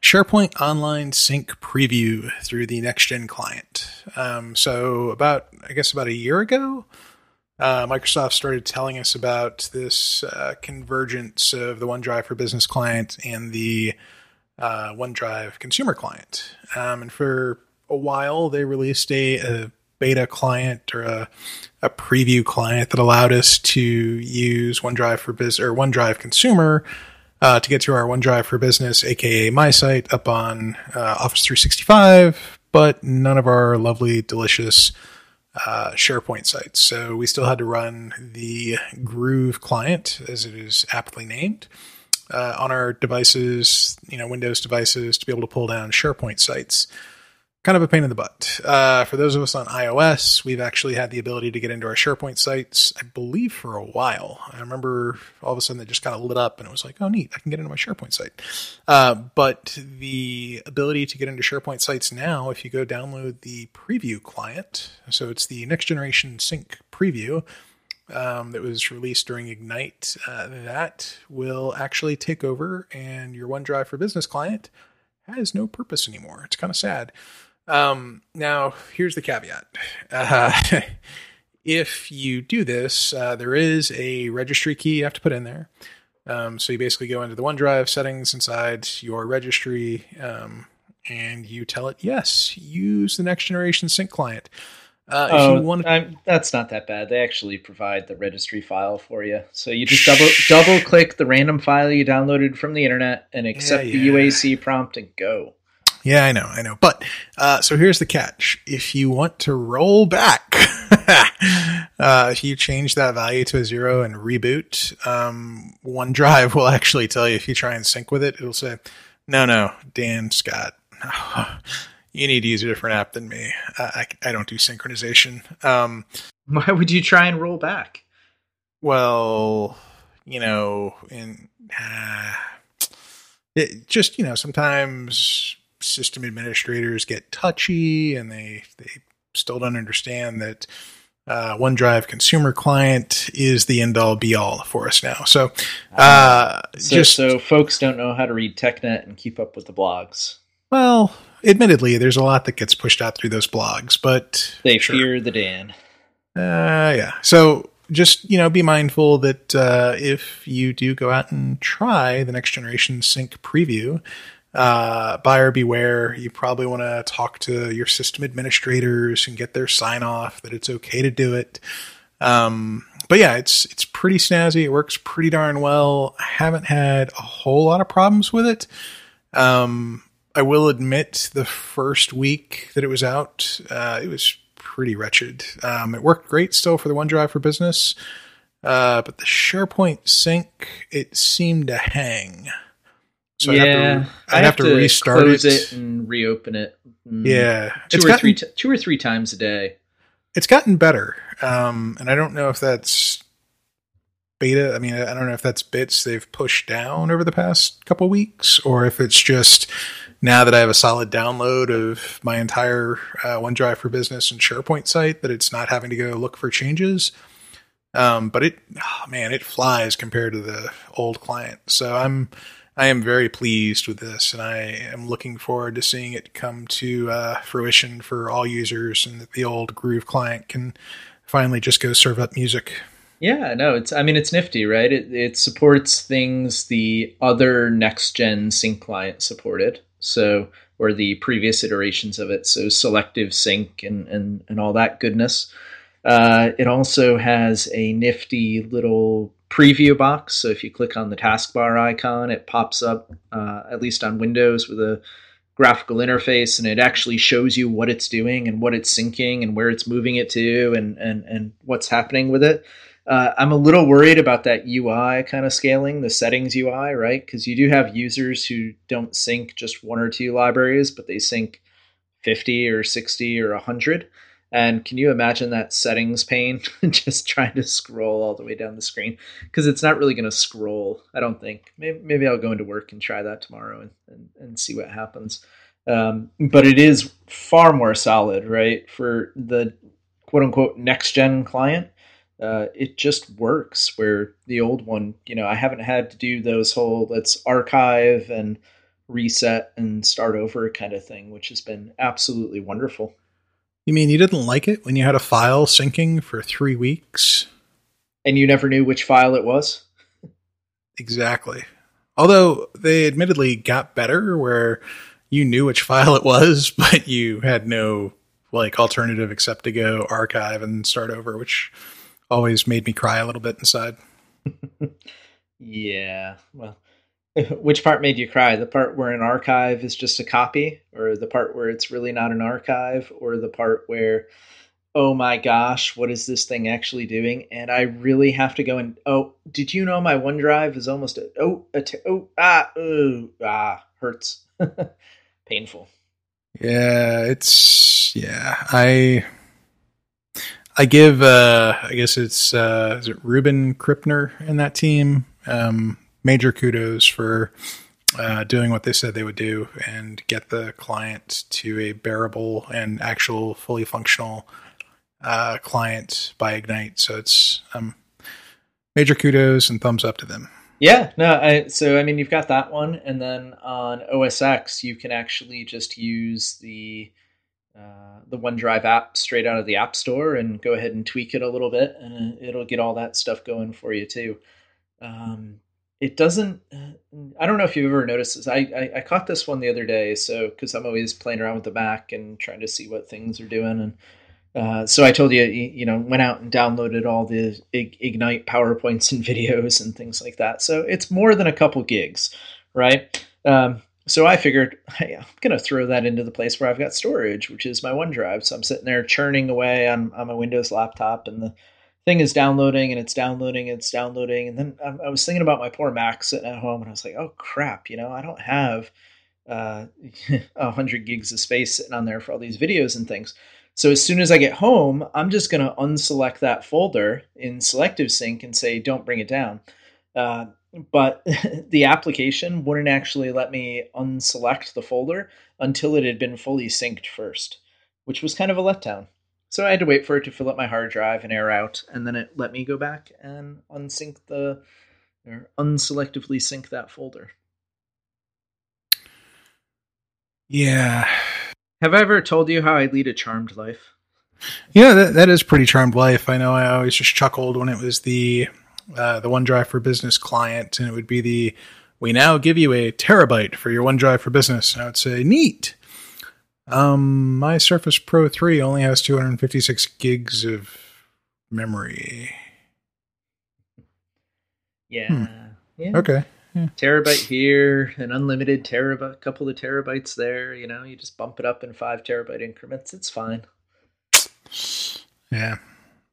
[SPEAKER 2] SharePoint Online Sync preview through the next gen client. Um, so about I guess about a year ago, uh, Microsoft started telling us about this uh, convergence of the OneDrive for Business client and the uh, OneDrive consumer client. Um, and for a while, they released a, a beta client or a, a, preview client that allowed us to use OneDrive for Business or OneDrive Consumer uh, to get to our OneDrive for Business, aka my site, up on uh, Office 365, but none of our lovely, delicious uh, SharePoint sites. So we still had to run the Groove client, as it is aptly named, uh, on our devices, you know, Windows devices, to be able to pull down SharePoint sites kind of a pain in the butt. Uh, for those of us on iOS, we've actually had the ability to get into our SharePoint sites, I believe, for a while. I remember all of a sudden it just kind of lit up and it was like, oh, neat, I can get into my SharePoint site. Uh, but the ability to get into SharePoint sites now, if you go download the preview client, so it's the next generation sync preview. Um, that was released during Ignite, uh, that will actually take over, and your OneDrive for Business client has no purpose anymore. It's kind of sad. Um, now, here's the caveat. Uh, if you do this, uh, there is a registry key you have to put in there. Um, so you basically go into the OneDrive settings inside your registry, um, and you tell it, yes, use the next generation sync client.
[SPEAKER 3] Uh, oh, you want to... that's not that bad. They actually provide the registry file for you. So you just double double click the random file you downloaded from the internet and accept yeah, yeah. the UAC prompt and go.
[SPEAKER 2] Yeah, I know, I know. But uh, so here's the catch: if you want to roll back, uh, if you change that value to a zero and reboot, um, OneDrive will actually tell you if you try and sync with it, it'll say, "No, no, Dan Scott." you need to use a different app than me. I, I, I don't do synchronization. Um,
[SPEAKER 3] Why would you try and roll back?
[SPEAKER 2] Well, you know, in uh, it just you know sometimes system administrators get touchy and they they still don't understand that uh, OneDrive consumer client is the end all be all for us now. So, uh,
[SPEAKER 3] so, just so folks don't know how to read TechNet and keep up with the blogs.
[SPEAKER 2] Well, admittedly, there's a lot that gets pushed out through those blogs, but
[SPEAKER 3] they sure. fear the Dan.
[SPEAKER 2] Uh, yeah. So just you know, be mindful that uh, if you do go out and try the next generation sync preview, uh, buyer beware. You probably want to talk to your system administrators and get their sign off that it's okay to do it. Um, but yeah, it's it's pretty snazzy. It works pretty darn well. I haven't had a whole lot of problems with it. Um, I will admit, the first week that it was out, uh, it was pretty wretched. Um, it worked great still for the OneDrive for Business, uh, but the SharePoint sync it seemed to hang
[SPEAKER 3] So yeah, I have to, I, have, have to, to, restart it. it. and reopen it.
[SPEAKER 2] Mm, yeah,
[SPEAKER 3] two or gotten, three, t- two or three times a day.
[SPEAKER 2] It's gotten better, um, and I don't know if that's beta. I mean, I don't know if that's bits they've pushed down over the past couple weeks, or if it's just now that I have a solid download of my entire uh, OneDrive for Business and SharePoint site, that it's not having to go look for changes. Um, but it, oh man, it flies compared to the old client. So I'm, I am very pleased with this, and I am looking forward to seeing it come to uh, fruition for all users, and that the old Groove client can finally just go serve up music.
[SPEAKER 3] Yeah, no, it's. I mean, it's nifty, right? It it supports things the other next gen sync client supported. So, or the previous iterations of it. So, selective sync and and and all that goodness. Uh, it also has a nifty little preview box. So if you click on the taskbar icon, it pops up, uh, at least on Windows, with a graphical interface, and it actually shows you what it's doing and what it's syncing and where it's moving it to and and and what's happening with it. Uh, I'm a little worried about that UI kind of scaling, the settings UI, right? Because you do have users who don't sync just one or two libraries, but they sync 50 or 60 or 100. And can you imagine that settings pane just trying to scroll all the way down the screen? Because it's not really going to scroll, I don't think. Maybe, maybe, I'll go into work and try that tomorrow and, and, and see what happens. Um, but it is far more solid, right? For the quote unquote next gen client, uh, it just works. Where the old one, you know, I haven't had to do those whole let's archive and reset and start over kind of thing, which has been absolutely wonderful.
[SPEAKER 2] You mean you didn't like it when you had a file syncing for three weeks?
[SPEAKER 3] And you never knew which file it was?
[SPEAKER 2] exactly. Although they admittedly got better where you knew which file it was, but you had no like alternative except to go archive and start over, which always made me cry a little bit inside.
[SPEAKER 3] yeah. Well, Which part made you cry? The part where an archive is just a copy, or the part where it's really not an archive, or the part where, oh my gosh, what is this thing actually doing? And I really have to go and oh, did you know my OneDrive is almost a oh a t- oh ah ooh ah hurts, painful.
[SPEAKER 2] Yeah, it's yeah. I I give uh I guess it's uh is it Reuben Krippner in that team. Um major kudos for uh, doing what they said they would do and get the client to a bearable and actual fully functional uh, client by Ignite. So it's um, major kudos and thumbs up to them.
[SPEAKER 3] Yeah, no, I, so I mean, you've got that one, and then on OS X, you can actually just use the uh, the OneDrive app straight out of the App Store and go ahead and tweak it a little bit, and it'll get all that stuff going for you too. Um, it doesn't i don't know if you've ever noticed this. I, I, I caught this one the other day so because i'm always playing around with the mac and trying to see what things are doing and uh, so i told you you know went out and downloaded all the ignite powerpoints and videos and things like that. So it's more than a couple gigs right? Um, so i figured hey, i'm going to throw that into the place where i've got storage which is my onedrive. So i'm sitting there churning away on, on my windows laptop and the thing is downloading and it's downloading and it's downloading. And then I, I was thinking about my poor Mac sitting at home and I was like, oh crap, you know, I don't have uh, 100 gigs of space sitting on there for all these videos and things. So as soon as I get home, I'm just going to unselect that folder in Selective Sync and say, don't bring it down. Uh, but the application wouldn't actually let me unselect the folder until it had been fully synced first, which was kind of a letdown. So I had to wait for it to fill up my hard drive and air out, and then it let me go back and unsync the or unselectively sync that folder.
[SPEAKER 2] Yeah.
[SPEAKER 3] Have I ever told you how I lead a charmed life?
[SPEAKER 2] Yeah, that, that is pretty charmed life. I know I always just chuckled when it was the uh, the OneDrive for Business client, and it would be the we now give you a terabyte for your OneDrive for Business. And I would say, neat. Um, my Surface Pro 3 only has 256 gigs of memory.
[SPEAKER 3] Yeah. Hmm.
[SPEAKER 2] yeah. Okay.
[SPEAKER 3] Yeah. Terabyte here, an unlimited terabyte, a couple of terabytes there. You know, you just bump it up in five terabyte increments. It's fine.
[SPEAKER 2] Yeah.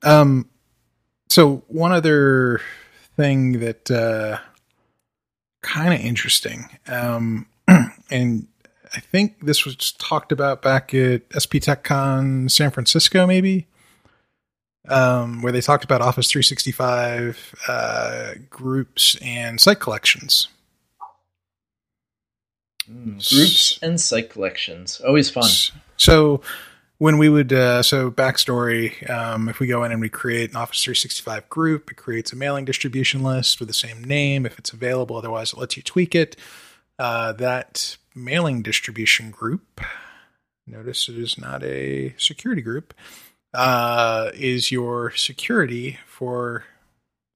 [SPEAKER 2] Um. So one other thing that uh, kind of interesting. Um, and I think this was talked about back at SP TechCon San Francisco, maybe, um, where they talked about Office 365 uh, groups and site collections.
[SPEAKER 3] Mm, groups and site collections, always fun.
[SPEAKER 2] So when we would uh, so backstory um, if we go in and we create an office 365 group it creates a mailing distribution list with the same name if it's available otherwise it lets you tweak it uh, that mailing distribution group notice it is not a security group uh, is your security for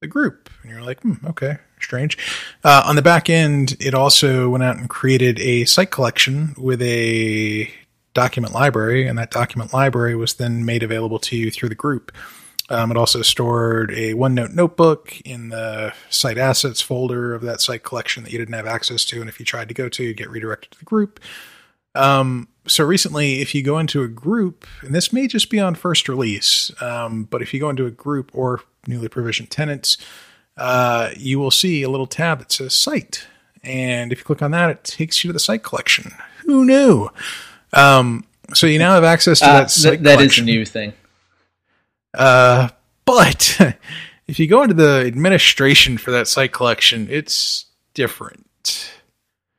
[SPEAKER 2] the group and you're like hmm, okay strange uh, on the back end it also went out and created a site collection with a document library, and that document library was then made available to you through the group. Um, it also stored a OneNote notebook in the site assets folder of that site collection that you didn't have access to, and if you tried to go to, you'd get redirected to the group. Um, so recently, if you go into a group, and this may just be on first release, um, but if you go into a group or newly provisioned tenants, uh, you will see a little tab that says site. And if you click on that, it takes you to the site collection. Who knew? Um, so you now have access to uh, that. Th-
[SPEAKER 3] that is a new thing.
[SPEAKER 2] Uh, but if you go into the administration for that site collection, it's different.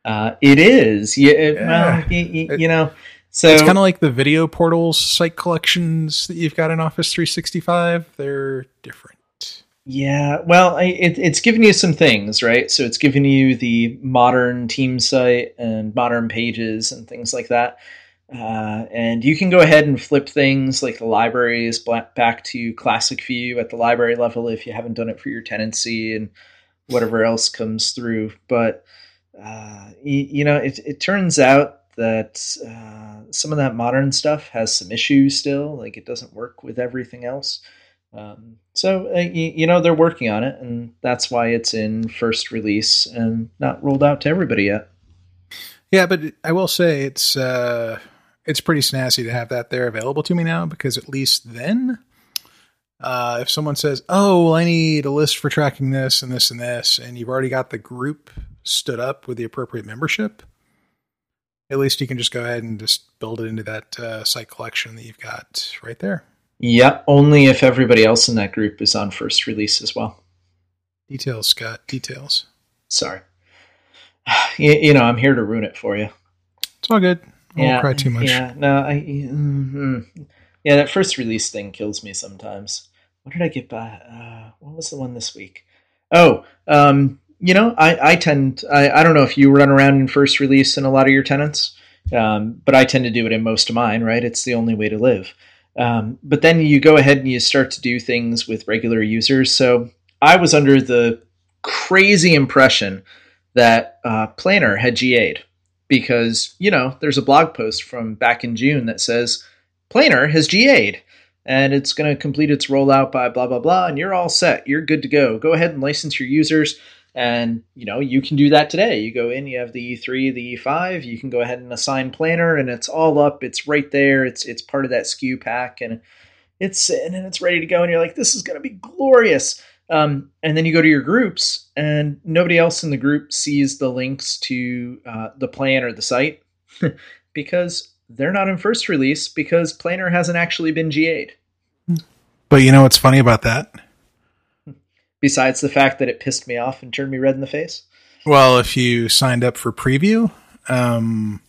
[SPEAKER 3] Uh, it is. Yeah. yeah. Well, you, you know, so
[SPEAKER 2] it's kind of like the video portals site collections that you've got in Office 365. They're different.
[SPEAKER 3] Yeah, well, it, it's giving you some things, right? So it's giving you the modern team site and modern pages and things like that. Uh, and you can go ahead and flip things like the libraries back to classic view at the library level if you haven't done it for your tenancy and whatever else comes through. But, uh, you, you, know, it, it turns out that uh, some of that modern stuff has some issues still. Like it doesn't work with everything else. Um, so, uh, you, you know, they're working on it, and that's why it's in first release and not rolled out to everybody yet.
[SPEAKER 2] Yeah, but I will say it's uh, it's pretty snazzy to have that there available to me now because at least then, uh, if someone says, "Oh, well, I need a list for tracking this and this and this," and you've already got the group stood up with the appropriate membership, at least you can just go ahead and just build it into that uh, site collection that you've got right there.
[SPEAKER 3] Yeah, only if everybody else in that group is on first release as well.
[SPEAKER 2] Details, Scott. Details.
[SPEAKER 3] Sorry. You, you know, I'm here to ruin it for you.
[SPEAKER 2] It's all good. I yeah, won't cry too much.
[SPEAKER 3] Yeah, no, I. Mm-hmm. Yeah, that first release thing kills me sometimes. What did I get by? Uh, what was the one this week? Oh, um, you know, I, I tend, I, I don't know if you run around in first release in a lot of your tenants, um, but I tend to do it in most of mine, right? It's the only way to live. Um, but then you go ahead and you start to do things with regular users. So I was under the crazy impression that uh, Planner had GA'd because, you know, there's a blog post from back in June that says Planner has GA'd and it's going to complete its rollout by blah, blah, blah, and you're all set. You're good to go. Go ahead and license your users. And you know you can do that today. You go in, you have the E3, the E5. You can go ahead and assign planner, and it's all up. It's right there. It's it's part of that SKU pack, and it's and it's ready to go. And you're like, this is going to be glorious. Um, and then you go to your groups, and nobody else in the group sees the links to uh, the plan or the site because they're not in first release because Planner hasn't actually been GA'd.
[SPEAKER 2] But you know what's funny about that?
[SPEAKER 3] Besides the fact that it pissed me off and turned me red in the face.
[SPEAKER 2] Well, if you signed up for preview, um,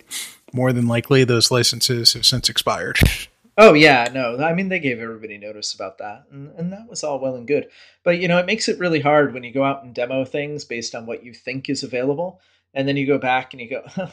[SPEAKER 2] more than likely those licenses have since expired.
[SPEAKER 3] Oh yeah, no. I mean, they gave everybody notice about that, and, and that was all well and good. But you know, it makes it really hard when you go out and demo things based on what you think is available, and then you go back and you go,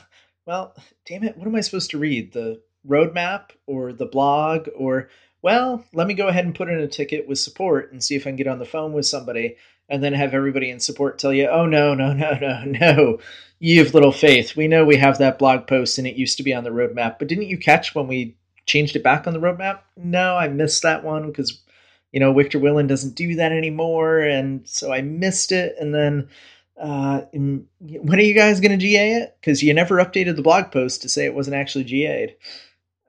[SPEAKER 3] "Well, damn it, what am I supposed to read? The roadmap or the blog or well, let me go ahead and put in a ticket with support and see if I can get on the phone with somebody, and then have everybody in support tell you, "Oh no, no, no, no, no." You have little faith. We know we have that blog post and it used to be on the roadmap, but didn't you catch when we changed it back on the roadmap? No, I missed that one because you know Victor Willen doesn't do that anymore, and so I missed it. And then uh, in, when are you guys going to GA it? Because you never updated the blog post to say it wasn't actually GA'd.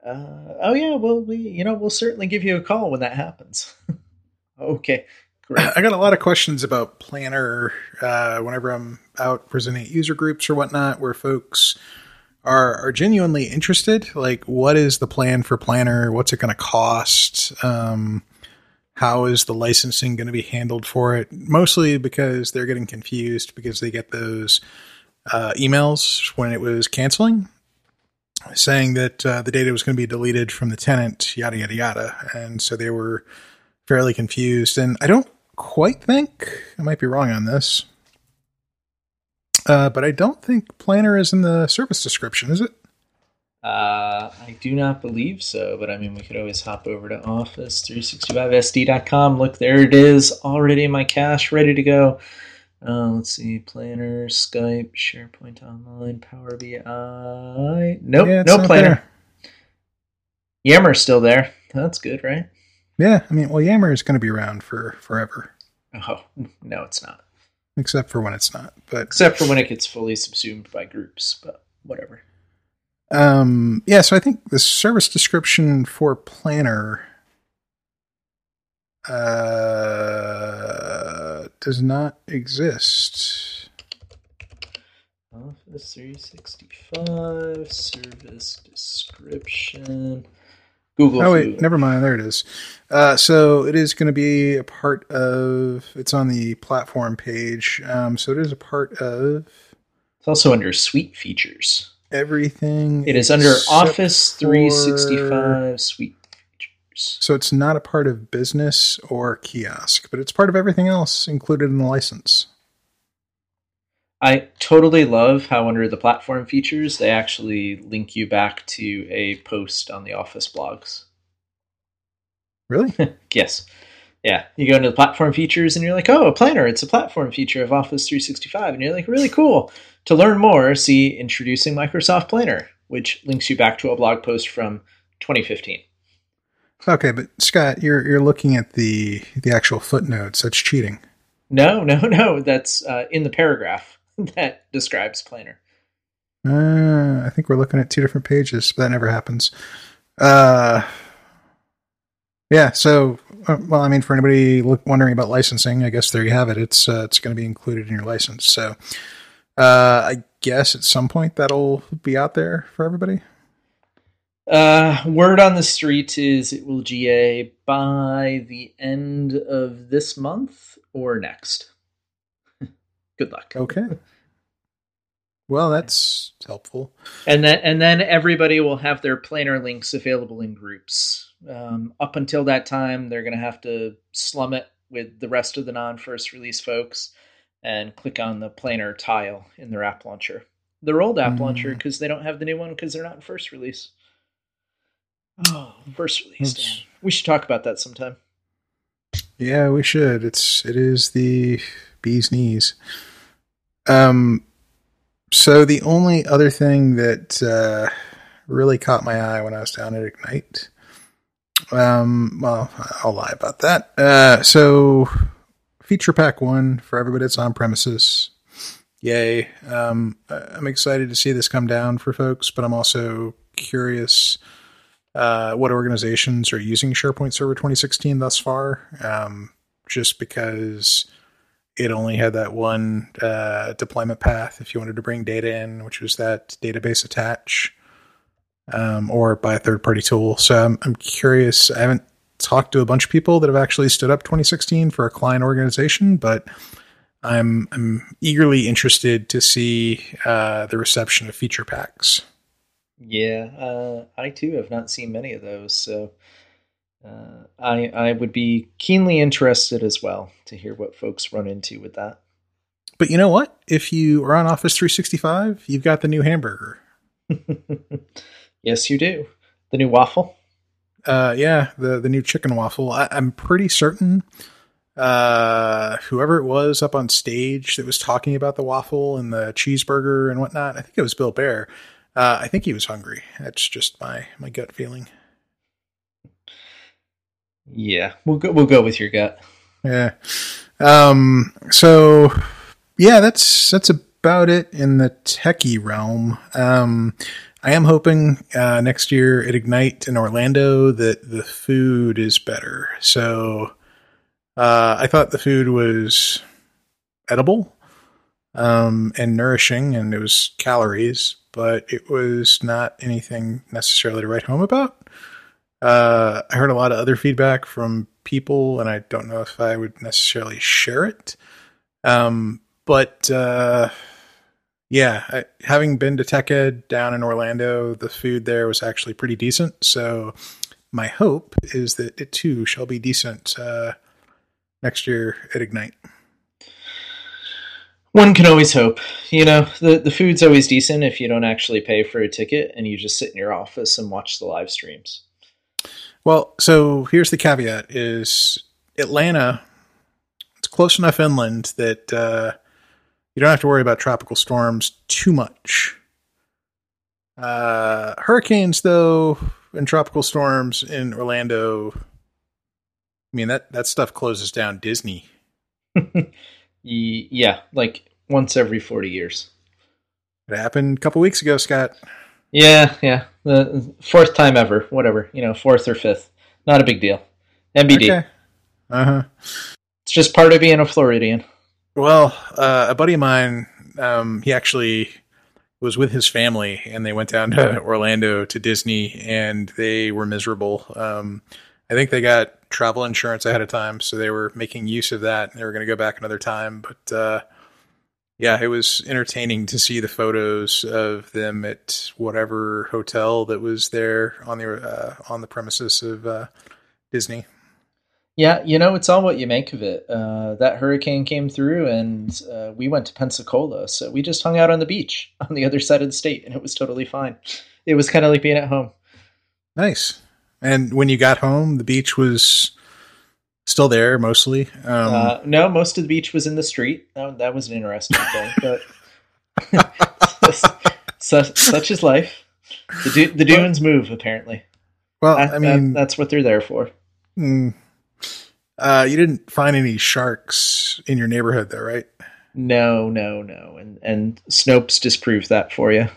[SPEAKER 3] Uh, oh yeah, well we you know we'll certainly give you a call when that happens. okay.
[SPEAKER 2] Great. I got a lot of questions about Planner uh, whenever I'm out presenting at user groups or whatnot where folks are are genuinely interested. Like, what is the plan for Planner? What's it going to cost? Um, how is the licensing going to be handled for it? Mostly because they're getting confused because they get those uh, emails when it was canceling, saying that uh, the data was going to be deleted from the tenant, yada yada yada, and so they were fairly confused. And I don't quite think I might be wrong on this, uh, but I don't think Planner is in the service description, is it?
[SPEAKER 3] Uh, I do not believe so, but I mean, we could always hop over to Office365SD.com. Look, there it is, already in my cache, ready to go. Uh, let's see, Planner, Skype, SharePoint Online, Power BI. Nope,
[SPEAKER 2] Yeah,
[SPEAKER 3] no Planner.
[SPEAKER 2] there.
[SPEAKER 3] Yammer's still there. That's good, right?
[SPEAKER 2] Yeah, I mean, well, Yammer is going to be around for forever,
[SPEAKER 3] Oh, no, it's not.
[SPEAKER 2] Except for when it's not. But
[SPEAKER 3] Except for when it gets fully subsumed by groups, but whatever.
[SPEAKER 2] um, yeah, so I think the service description for Planner uh, does not exist.
[SPEAKER 3] Office 365 service description. Google.
[SPEAKER 2] Oh wait, never mind. There it is. Uh, so it is going to be a part of. It's on the platform page. Um, so it is a part of
[SPEAKER 3] It's also under Suite features.
[SPEAKER 2] everything.
[SPEAKER 3] It is under Office
[SPEAKER 2] for-
[SPEAKER 3] 365 Suite features.
[SPEAKER 2] So it's not a part of business or kiosk, but it's part of everything else included in the license.
[SPEAKER 3] I totally love how under the platform features they actually link you back to a post on the Office blogs.
[SPEAKER 2] Really?
[SPEAKER 3] Yes. Yeah. You go into the platform features and you're like, oh, a planner. It's a platform feature of Office 365. And you're like, really cool. To learn more, see Introducing Microsoft Planner, which links you back to a blog post from 2015.
[SPEAKER 2] okay, but Scott, you're you're looking at the the actual footnotes. That's cheating.
[SPEAKER 3] No, no, no. That's uh, in the paragraph that describes Planner.
[SPEAKER 2] Uh, I think we're looking at two different pages, but that never happens. Uh, yeah. So, uh, well, I mean, for anybody look, wondering about licensing, I guess there you have it. It's uh, it's going to be included in your license. So, uh, I guess at some point that'll be out there for everybody.
[SPEAKER 3] Uh, word on the street is it will GA by the end of this month or next. Good luck.
[SPEAKER 2] Okay. Well, that's helpful.
[SPEAKER 3] and then and then everybody will have their planner links available in groups. Um, up until that time, they're going to have to slum it with the rest of the non-first release folks and click on the planner tile in their app launcher, their old app
[SPEAKER 2] Mm.
[SPEAKER 3] launcher, because they don't have the new one because they're not in first release. Oh, first release. Damn. We should talk about that sometime.
[SPEAKER 2] Yeah, we should. It's it is the bee's knees. Um so the only other thing that uh really caught my eye when I was down at Ignite um well, I'll lie about that. Uh so feature pack 1 for everybody that's on premises. Yay. Um I'm excited to see this come down for folks, but I'm also curious uh, what organizations are using SharePoint Server 2016 thus far, um, just because it only had that one uh, deployment path if you wanted to bring data in, which was that database attach um, or by a third party tool. So I'm, I'm curious. I haven't talked to a bunch of people that have actually stood up 2016 for a client organization, but I'm I'm eagerly interested to see uh, the reception of feature packs.
[SPEAKER 3] Yeah, uh, I too have not seen many of those, so uh, I I would be keenly interested as well to hear what folks run into with that.
[SPEAKER 2] But you know what? If you are on Office 365, you've got the new hamburger.
[SPEAKER 3] yes, you do. The new waffle.
[SPEAKER 2] Uh, yeah, the the new chicken waffle. I, I'm pretty certain uh, whoever it was up on stage that was talking about the waffle and the cheeseburger and whatnot. I think it was Bill Baer. Uh, I think he was hungry. That's just my my gut feeling.
[SPEAKER 3] Yeah, we'll go. We'll go with your gut.
[SPEAKER 2] Yeah. Um. So, yeah, that's that's about it in the techie realm. Um, I am hoping uh, next year at Ignite in Orlando that the food is better. So, uh, I thought the food was edible. um, and nourishing, and it was calories, but it was not anything necessarily to write home about. Uh, I heard a lot of other feedback from people, and I don't know if I would necessarily share it. Um, but uh, yeah, I, having been to TechEd down in Orlando, the food there was actually pretty decent. So my hope is that it too shall be decent uh, next year at Ignite.
[SPEAKER 3] One can always hope. You know, the, the food's always decent if you don't actually pay for a ticket and you just sit in your office and watch the live streams.
[SPEAKER 2] Well, so here's the caveat is Atlanta, it's close enough inland that uh, you don't have to worry about tropical storms too much. Uh, hurricanes, though, and tropical storms in Orlando, I mean, that, that stuff closes down Disney.
[SPEAKER 3] yeah, like once every 40 years.
[SPEAKER 2] It happened a couple weeks ago, Scott.
[SPEAKER 3] Yeah, yeah. The fourth time ever, whatever, you know, fourth or fifth. Not a big deal. MBD. Okay.
[SPEAKER 2] Uh huh.
[SPEAKER 3] It's just part of being a Floridian.
[SPEAKER 2] Well, uh, a buddy of mine, um, he actually was with his family and they went down to Orlando to Disney and they were miserable. Um, I think they got travel insurance ahead of time, so they were making use of that. They were going to go back another time, but uh, yeah, it was entertaining to see the photos of them at whatever hotel that was there on the uh, on the premises of uh, Disney.
[SPEAKER 3] Yeah, you know, it's all what you make of it. Uh, that hurricane came through, and uh, we went to Pensacola, so we just hung out on the beach on the other side of the state, and it was totally fine. It was kind of like being at home.
[SPEAKER 2] Nice. And when you got home, the beach was still there mostly.
[SPEAKER 3] Um, uh, no, most of the beach was in the street. That, that was an interesting thing, but such, such is life. The, the dunes move apparently.
[SPEAKER 2] Well, I, I mean,
[SPEAKER 3] that, that's what they're there for.
[SPEAKER 2] Mm, uh, you didn't find any sharks in your neighborhood, though, right?
[SPEAKER 3] No, no, no, and and Snopes disproved that for you.